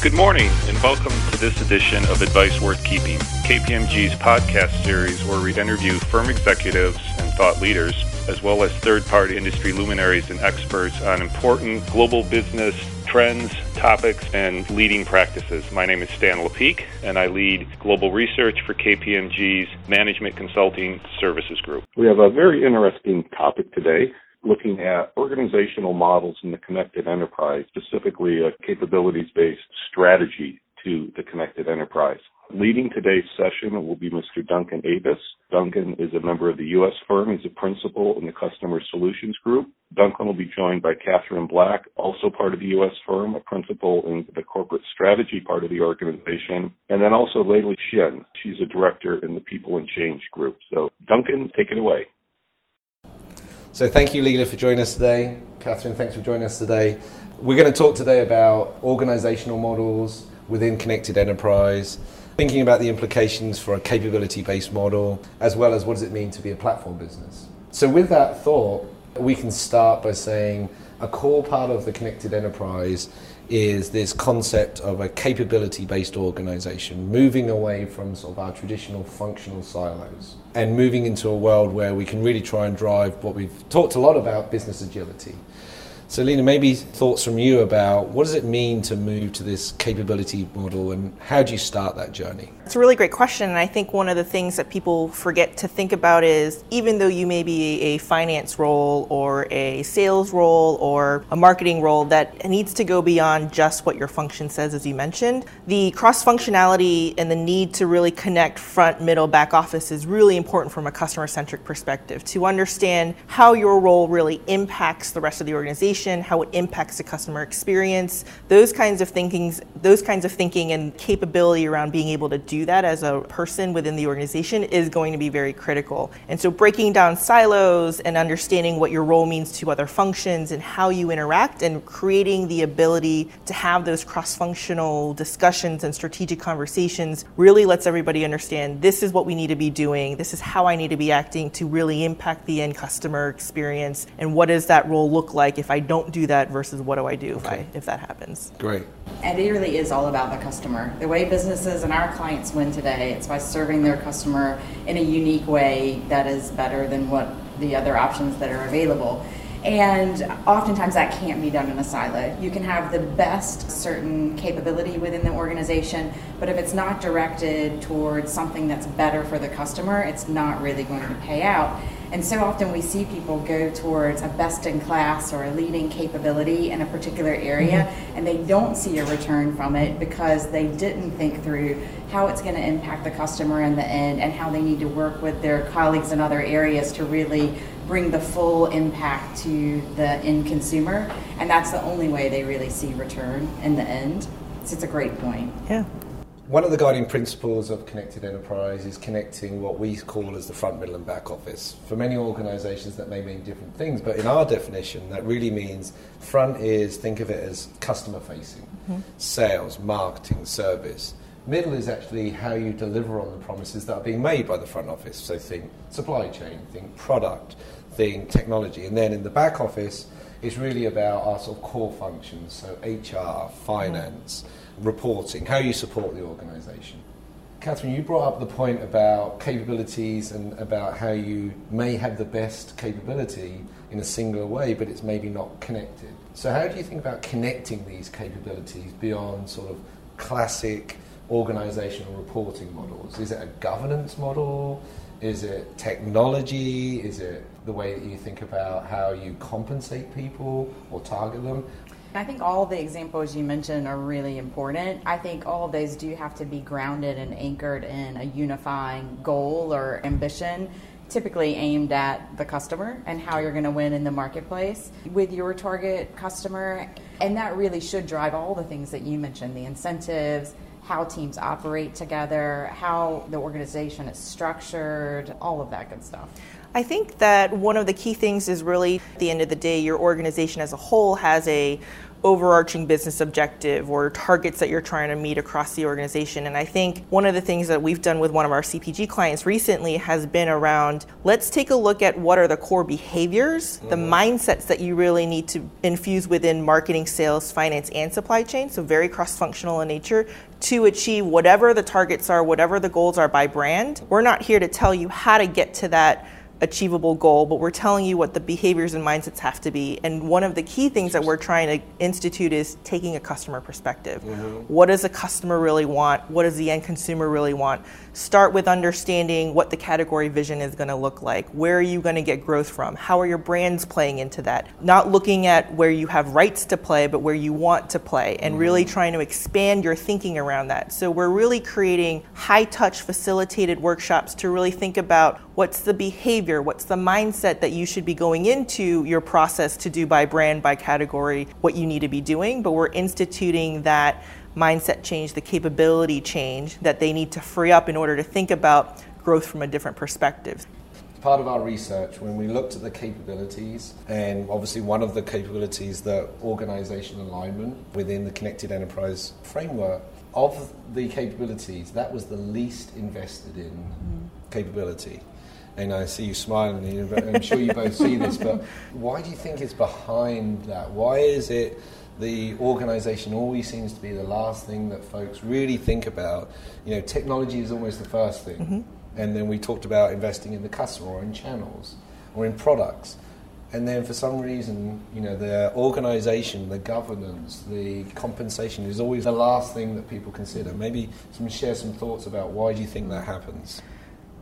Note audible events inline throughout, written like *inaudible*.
Good morning, and welcome to this edition of Advice Worth Keeping, KPMG's podcast series where we interview firm executives and thought leaders, as well as third party industry luminaries and experts on important global business trends, topics, and leading practices. My name is Stan Lepeak, and I lead global research for KPMG's Management Consulting Services Group. We have a very interesting topic today looking at organizational models in the connected enterprise, specifically a capabilities based strategy to the connected enterprise. Leading today's session will be Mr. Duncan Avis. Duncan is a member of the U.S. firm. He's a principal in the Customer Solutions Group. Duncan will be joined by Catherine Black, also part of the U.S. firm, a principal in the corporate strategy part of the organization, and then also Layli Shin. She's a director in the People and Change Group. So, Duncan, take it away. So, thank you, Leela, for joining us today. Catherine, thanks for joining us today. We're going to talk today about organizational models within connected enterprise thinking about the implications for a capability based model, as well as what does it mean to be a platform business. So, with that thought, we can start by saying a core part of the connected enterprise is this concept of a capability based organization, moving away from sort of our traditional functional silos and moving into a world where we can really try and drive what we've talked a lot about business agility. So, Lena, maybe thoughts from you about what does it mean to move to this capability model and how do you start that journey? It's a really great question. And I think one of the things that people forget to think about is even though you may be a finance role or a sales role or a marketing role that needs to go beyond just what your function says, as you mentioned, the cross functionality and the need to really connect front, middle, back office is really important from a customer centric perspective to understand how your role really impacts the rest of the organization how it impacts the customer experience, those kinds of thinkings, those kinds of thinking and capability around being able to do that as a person within the organization is going to be very critical. And so breaking down silos and understanding what your role means to other functions and how you interact and creating the ability to have those cross-functional discussions and strategic conversations really lets everybody understand this is what we need to be doing, this is how I need to be acting to really impact the end customer experience and what does that role look like if I don't do that versus what do I do okay. if I if that happens. Great. And it really is all about the customer. The way businesses and our clients win today, it's by serving their customer in a unique way that is better than what the other options that are available. And oftentimes that can't be done in a silo. You can have the best certain capability within the organization, but if it's not directed towards something that's better for the customer, it's not really going to pay out. And so often we see people go towards a best in class or a leading capability in a particular area mm-hmm. and they don't see a return from it because they didn't think through how it's going to impact the customer in the end and how they need to work with their colleagues in other areas to really bring the full impact to the end consumer. And that's the only way they really see return in the end. So it's a great point. Yeah. One of the guiding principles of connected enterprise is connecting what we call as the front, middle, and back office. For many organizations, that may mean different things, but in our definition, that really means front is think of it as customer facing, mm-hmm. sales, marketing, service. Middle is actually how you deliver on the promises that are being made by the front office. So think supply chain, think product, think technology. And then in the back office, it's really about our sort of core functions, so HR, finance. Mm-hmm reporting, how you support the organisation. Catherine, you brought up the point about capabilities and about how you may have the best capability in a singular way, but it's maybe not connected. So, how do you think about connecting these capabilities beyond sort of classic organizational reporting models? Is it a governance model? Is it technology? Is it the way that you think about how you compensate people or target them? I think all the examples you mentioned are really important. I think all of those do have to be grounded and anchored in a unifying goal or ambition typically aimed at the customer and how you're going to win in the marketplace with your target customer. And that really should drive all the things that you mentioned the incentives, how teams operate together, how the organization is structured, all of that good stuff. I think that one of the key things is really at the end of the day, your organization as a whole has a overarching business objective or targets that you're trying to meet across the organization. And I think one of the things that we've done with one of our CPG clients recently has been around let's take a look at what are the core behaviors, mm-hmm. the mindsets that you really need to infuse within marketing, sales, finance, and supply chain. So, very cross functional in nature to achieve whatever the targets are, whatever the goals are by brand. We're not here to tell you how to get to that achievable goal, but we're telling you what the behaviors and mindsets have to be. And one of the key things that we're trying to institute is taking a customer perspective. Mm-hmm. What does a customer really want? What does the end consumer really want? Start with understanding what the category vision is going to look like. Where are you going to get growth from? How are your brands playing into that? Not looking at where you have rights to play, but where you want to play, and mm-hmm. really trying to expand your thinking around that. So we're really creating high touch facilitated workshops to really think about what's the behavior, what's the mindset that you should be going into your process to do by brand, by category, what you need to be doing. But we're instituting that mindset change, the capability change that they need to free up in order to think about growth from a different perspective. Part of our research, when we looked at the capabilities, and obviously one of the capabilities, the organization alignment within the connected enterprise framework, of the capabilities, that was the least invested in mm. capability and I see you smiling, I'm sure you both see this, but *laughs* why do you think it's behind that? Why is it the organization always seems to be the last thing that folks really think about? You know, technology is almost the first thing. Mm-hmm. And then we talked about investing in the customer or in channels or in products. And then for some reason, you know, the organization, the governance, the compensation is always the last thing that people consider. Maybe some share some thoughts about why do you think that happens?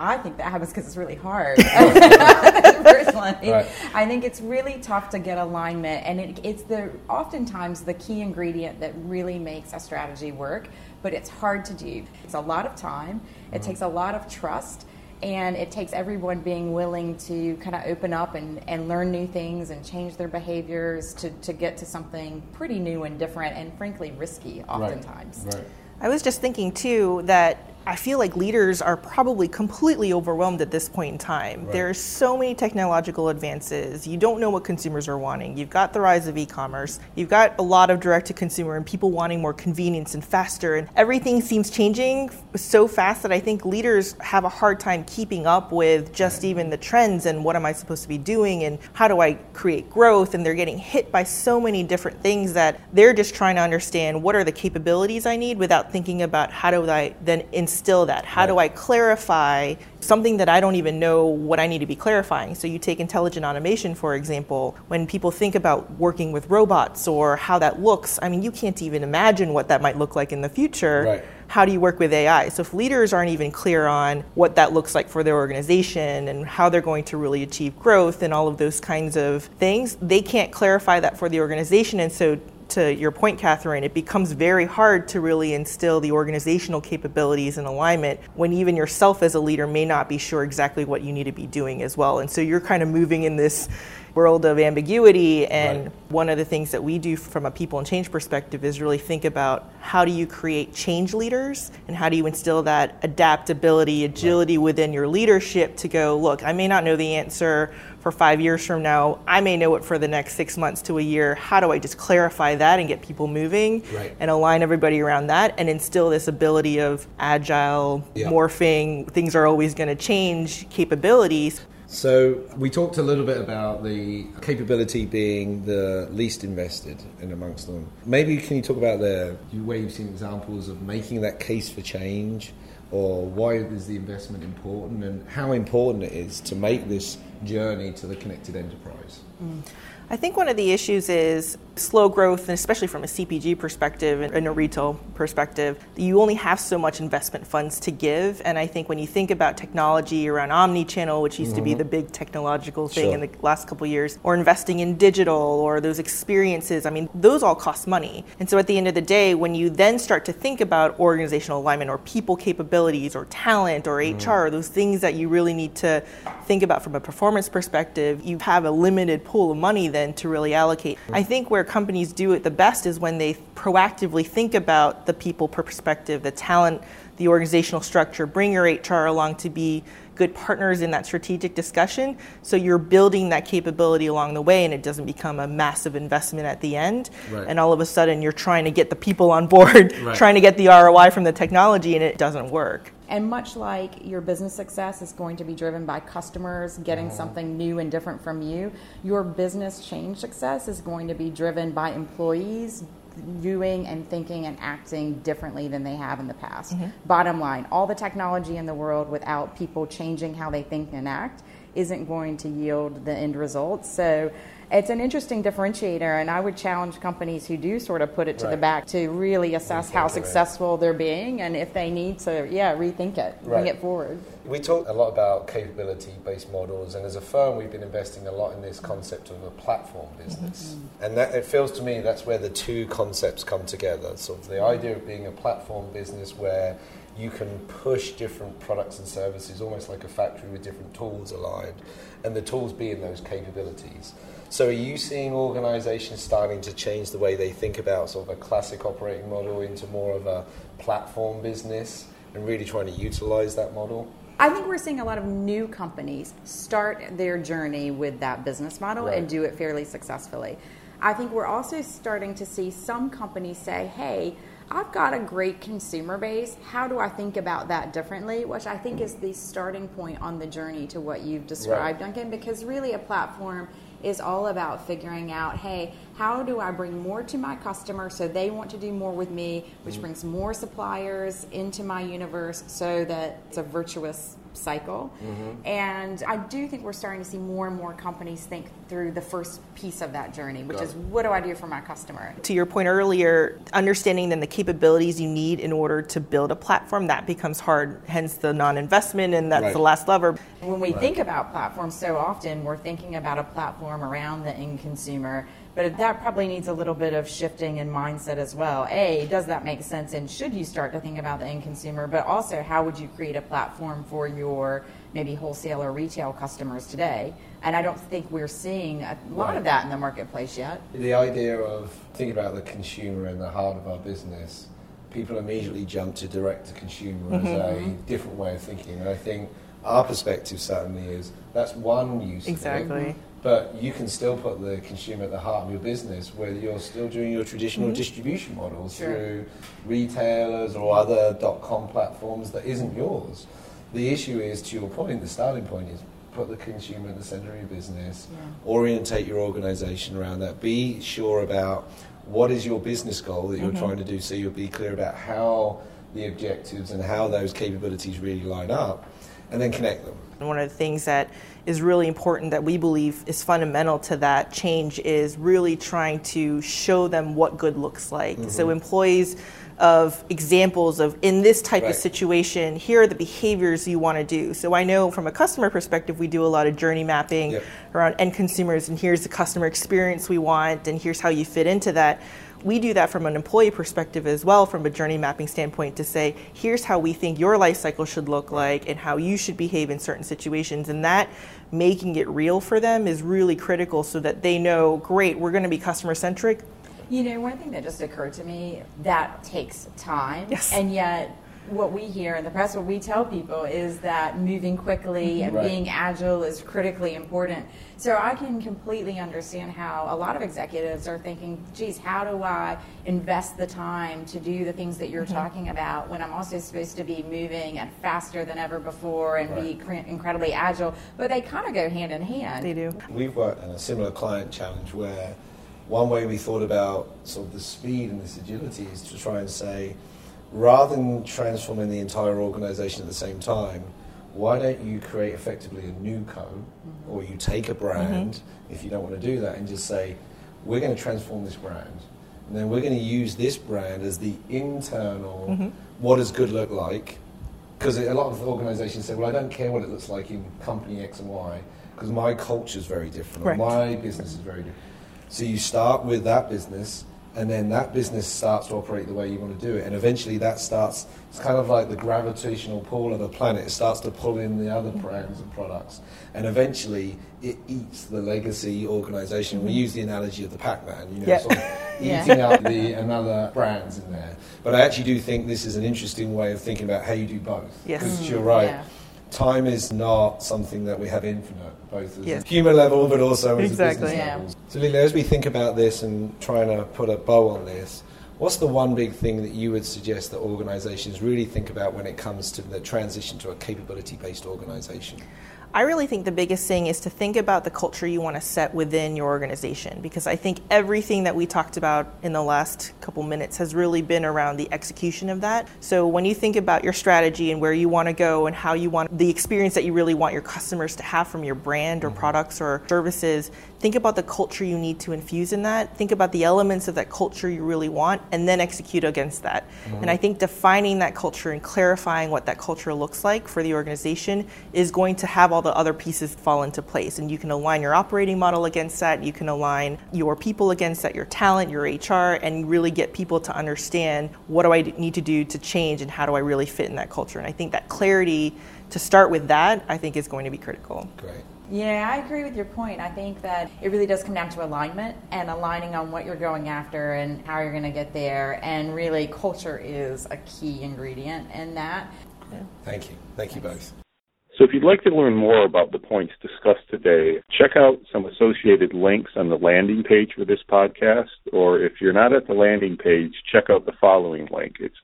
I think that happens because it's really hard. *laughs* *laughs* Personally, right. I think it's really tough to get alignment, and it, it's the oftentimes the key ingredient that really makes a strategy work. But it's hard to do. It's a lot of time. It mm-hmm. takes a lot of trust, and it takes everyone being willing to kind of open up and, and learn new things and change their behaviors to, to get to something pretty new and different, and frankly risky oftentimes. Right. right. I was just thinking too that I feel like leaders are probably completely overwhelmed at this point in time. Right. There's so many technological advances. You don't know what consumers are wanting. You've got the rise of e-commerce. You've got a lot of direct to consumer and people wanting more convenience and faster and everything seems changing so fast that I think leaders have a hard time keeping up with just even the trends and what am I supposed to be doing and how do I create growth and they're getting hit by so many different things that they're just trying to understand what are the capabilities I need without thinking about how do I then instill that? How right. do I clarify something that I don't even know what I need to be clarifying? So you take intelligent automation, for example, when people think about working with robots or how that looks, I mean, you can't even imagine what that might look like in the future. Right. How do you work with AI? So if leaders aren't even clear on what that looks like for their organization and how they're going to really achieve growth and all of those kinds of things, they can't clarify that for the organization. And so to your point, Catherine, it becomes very hard to really instill the organizational capabilities and alignment when even yourself as a leader may not be sure exactly what you need to be doing as well. And so you're kind of moving in this world of ambiguity. And right. one of the things that we do from a people and change perspective is really think about how do you create change leaders and how do you instill that adaptability, agility right. within your leadership to go, look, I may not know the answer for five years from now. I may know it for the next six months to a year. How do I just clarify that and get people moving right. and align everybody around that and instill this ability of agile, morphing, things are always going to change capabilities? So we talked a little bit about the capability being the least invested in amongst them. Maybe can you talk about the way you've seen examples of making that case for change, or why is the investment important, and how important it is to make this journey to the connected enterprise? Mm. I think one of the issues is slow growth, and especially from a CPG perspective and a retail perspective, you only have so much investment funds to give. And I think when you think about technology around omni-channel, which used mm-hmm. to be mm-hmm. the big technological thing sure. in the last couple years, or investing in digital or those experiences, I mean, those all cost money. And so at the end of the day, when you then start to think about organizational alignment or people capabilities or talent or mm-hmm. HR, or those things that you really need to think about from a performance perspective, you have a limited pool of money then to really allocate. I think where companies do it the best is when they proactively think about the people perspective, the talent, the organizational structure, bring your HR along to be good partners in that strategic discussion. So you're building that capability along the way and it doesn't become a massive investment at the end. Right. And all of a sudden you're trying to get the people on board, right. trying to get the ROI from the technology and it doesn't work. And much like your business success is going to be driven by customers getting mm-hmm. something new and different from you, your business change success is going to be driven by employees doing and thinking and acting differently than they have in the past. Mm-hmm. Bottom line, all the technology in the world without people changing how they think and act isn't going to yield the end result. So it's an interesting differentiator, and I would challenge companies who do sort of put it to right. the back to really assess how successful they're being, and if they need to, yeah, rethink it, right. bring it forward. We talk a lot about capability-based models, and as a firm, we've been investing a lot in this concept of a platform business, mm-hmm. and that, it feels to me that's where the two concepts come together. Sort of the idea of being a platform business where you can push different products and services almost like a factory with different tools aligned, and the tools being those capabilities. So, are you seeing organizations starting to change the way they think about sort of a classic operating model into more of a platform business and really trying to utilize that model? I think we're seeing a lot of new companies start their journey with that business model right. and do it fairly successfully. I think we're also starting to see some companies say, hey, I've got a great consumer base. How do I think about that differently? Which I think is the starting point on the journey to what you've described, right. Duncan, because really a platform is all about figuring out hey, how do I bring more to my customer so they want to do more with me, which mm-hmm. brings more suppliers into my universe so that it's a virtuous cycle. Mm-hmm. And I do think we're starting to see more and more companies think through the first piece of that journey, which Got is it. what do I do for my customer? To your point earlier, understanding then the capabilities you need in order to build a platform, that becomes hard, hence the non investment, and that's right. the last lever. When we right. think about platforms, so often we're thinking about a platform around the end consumer but that probably needs a little bit of shifting in mindset as well. A, does that make sense? And should you start to think about the end consumer? But also, how would you create a platform for your maybe wholesale or retail customers today? And I don't think we're seeing a lot right. of that in the marketplace yet. The idea of thinking about the consumer and the heart of our business, people immediately jump to direct to consumer mm-hmm. as a different way of thinking. And I think our perspective certainly is that's one use. Exactly but you can still put the consumer at the heart of your business where you're still doing your traditional mm-hmm. distribution models sure. through retailers or other dot-com platforms that isn't yours. The issue is, to your point, the starting point is put the consumer at the center of your business, yeah. orientate your organization around that, be sure about what is your business goal that you're mm-hmm. trying to do so you'll be clear about how the objectives and how those capabilities really line up, and then connect them. And One of the things that is really important that we believe is fundamental to that change is really trying to show them what good looks like. Mm-hmm. So employees of examples of in this type right. of situation, here are the behaviors you want to do. So I know from a customer perspective, we do a lot of journey mapping yep. around end consumers, and here's the customer experience we want, and here's how you fit into that we do that from an employee perspective as well, from a journey mapping standpoint, to say, here's how we think your life cycle should look like and how you should behave in certain situations. And that making it real for them is really critical so that they know, great, we're going to be customer centric. You know, one thing that just occurred to me that takes time. Yes. And yet, what we hear in the press, what we tell people is that moving quickly and right. being agile is critically important. So I can completely understand how a lot of executives are thinking, geez, how do I invest the time to do the things that you're mm-hmm. talking about when I'm also supposed to be moving and faster than ever before and right. be cr- incredibly agile? But they kind of go hand in hand. They do. We've worked on a similar client challenge where one way we thought about sort of the speed and this agility is to try and say, rather than transforming the entire organization at the same time, why don't you create effectively a new co, mm-hmm. or you take a brand, mm-hmm. if you don't want to do that, and just say, we're going to transform this brand. And then we're going to use this brand as the internal, mm-hmm. what does good look like? Because a lot of organizations say, well, I don't care what it looks like in company X and Y, because my culture is very different, right. my business is very different. So you start with that business, and then that business starts to operate the way you want to do it. And eventually that starts, it's kind of like the gravitational pull of the planet. It starts to pull in the other brands and products. And eventually it eats the legacy organization. We use the analogy of the Pac Man, you know, sort of *laughs* eating up the another brands in there. But I actually do think this is an interesting way of thinking about how you do both. Yes. Because mm, you're right. Yeah time is not something that we have infinite, both at yes. a human level, but also as exactly. a business yeah. level. So, Lila, as we think about this and trying to put a bow on this, what's the one big thing that you would suggest that organizations really think about when it comes to the transition to a capability-based organization? I really think the biggest thing is to think about the culture you want to set within your organization because I think everything that we talked about in the last couple minutes has really been around the execution of that. So when you think about your strategy and where you want to go and how you want the experience that you really want your customers to have from your brand or mm-hmm. products or services, think about the culture you need to infuse in that. Think about the elements of that culture you really want and then execute against that. Mm-hmm. And I think defining that culture and clarifying what that culture looks like for the organization is going to have all all the other pieces fall into place. And you can align your operating model against that, you can align your people against that, your talent, your HR, and really get people to understand what do I need to do to change and how do I really fit in that culture. And I think that clarity to start with that, I think is going to be critical. Great. Yeah, I agree with your point. I think that it really does come down to alignment and aligning on what you're going after and how you're going to get there. And really, culture is a key ingredient in that. Yeah. Thank you. Thank you both. So if you'd like to learn more about the points discussed today, check out some associated links on the landing page for this podcast, or if you're not at the landing page, check out the following link. It's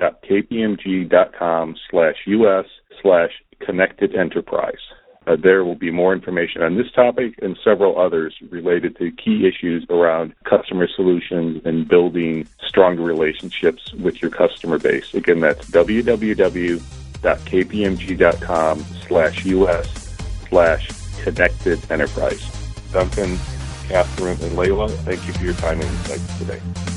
www.kpmg.com slash us slash connected enterprise. Uh, there will be more information on this topic and several others related to key issues around customer solutions and building stronger relationships with your customer base. Again, that's www www.kpmg.com slash us slash connected enterprise. Duncan, Catherine, and Layla, thank you for your time and insights today.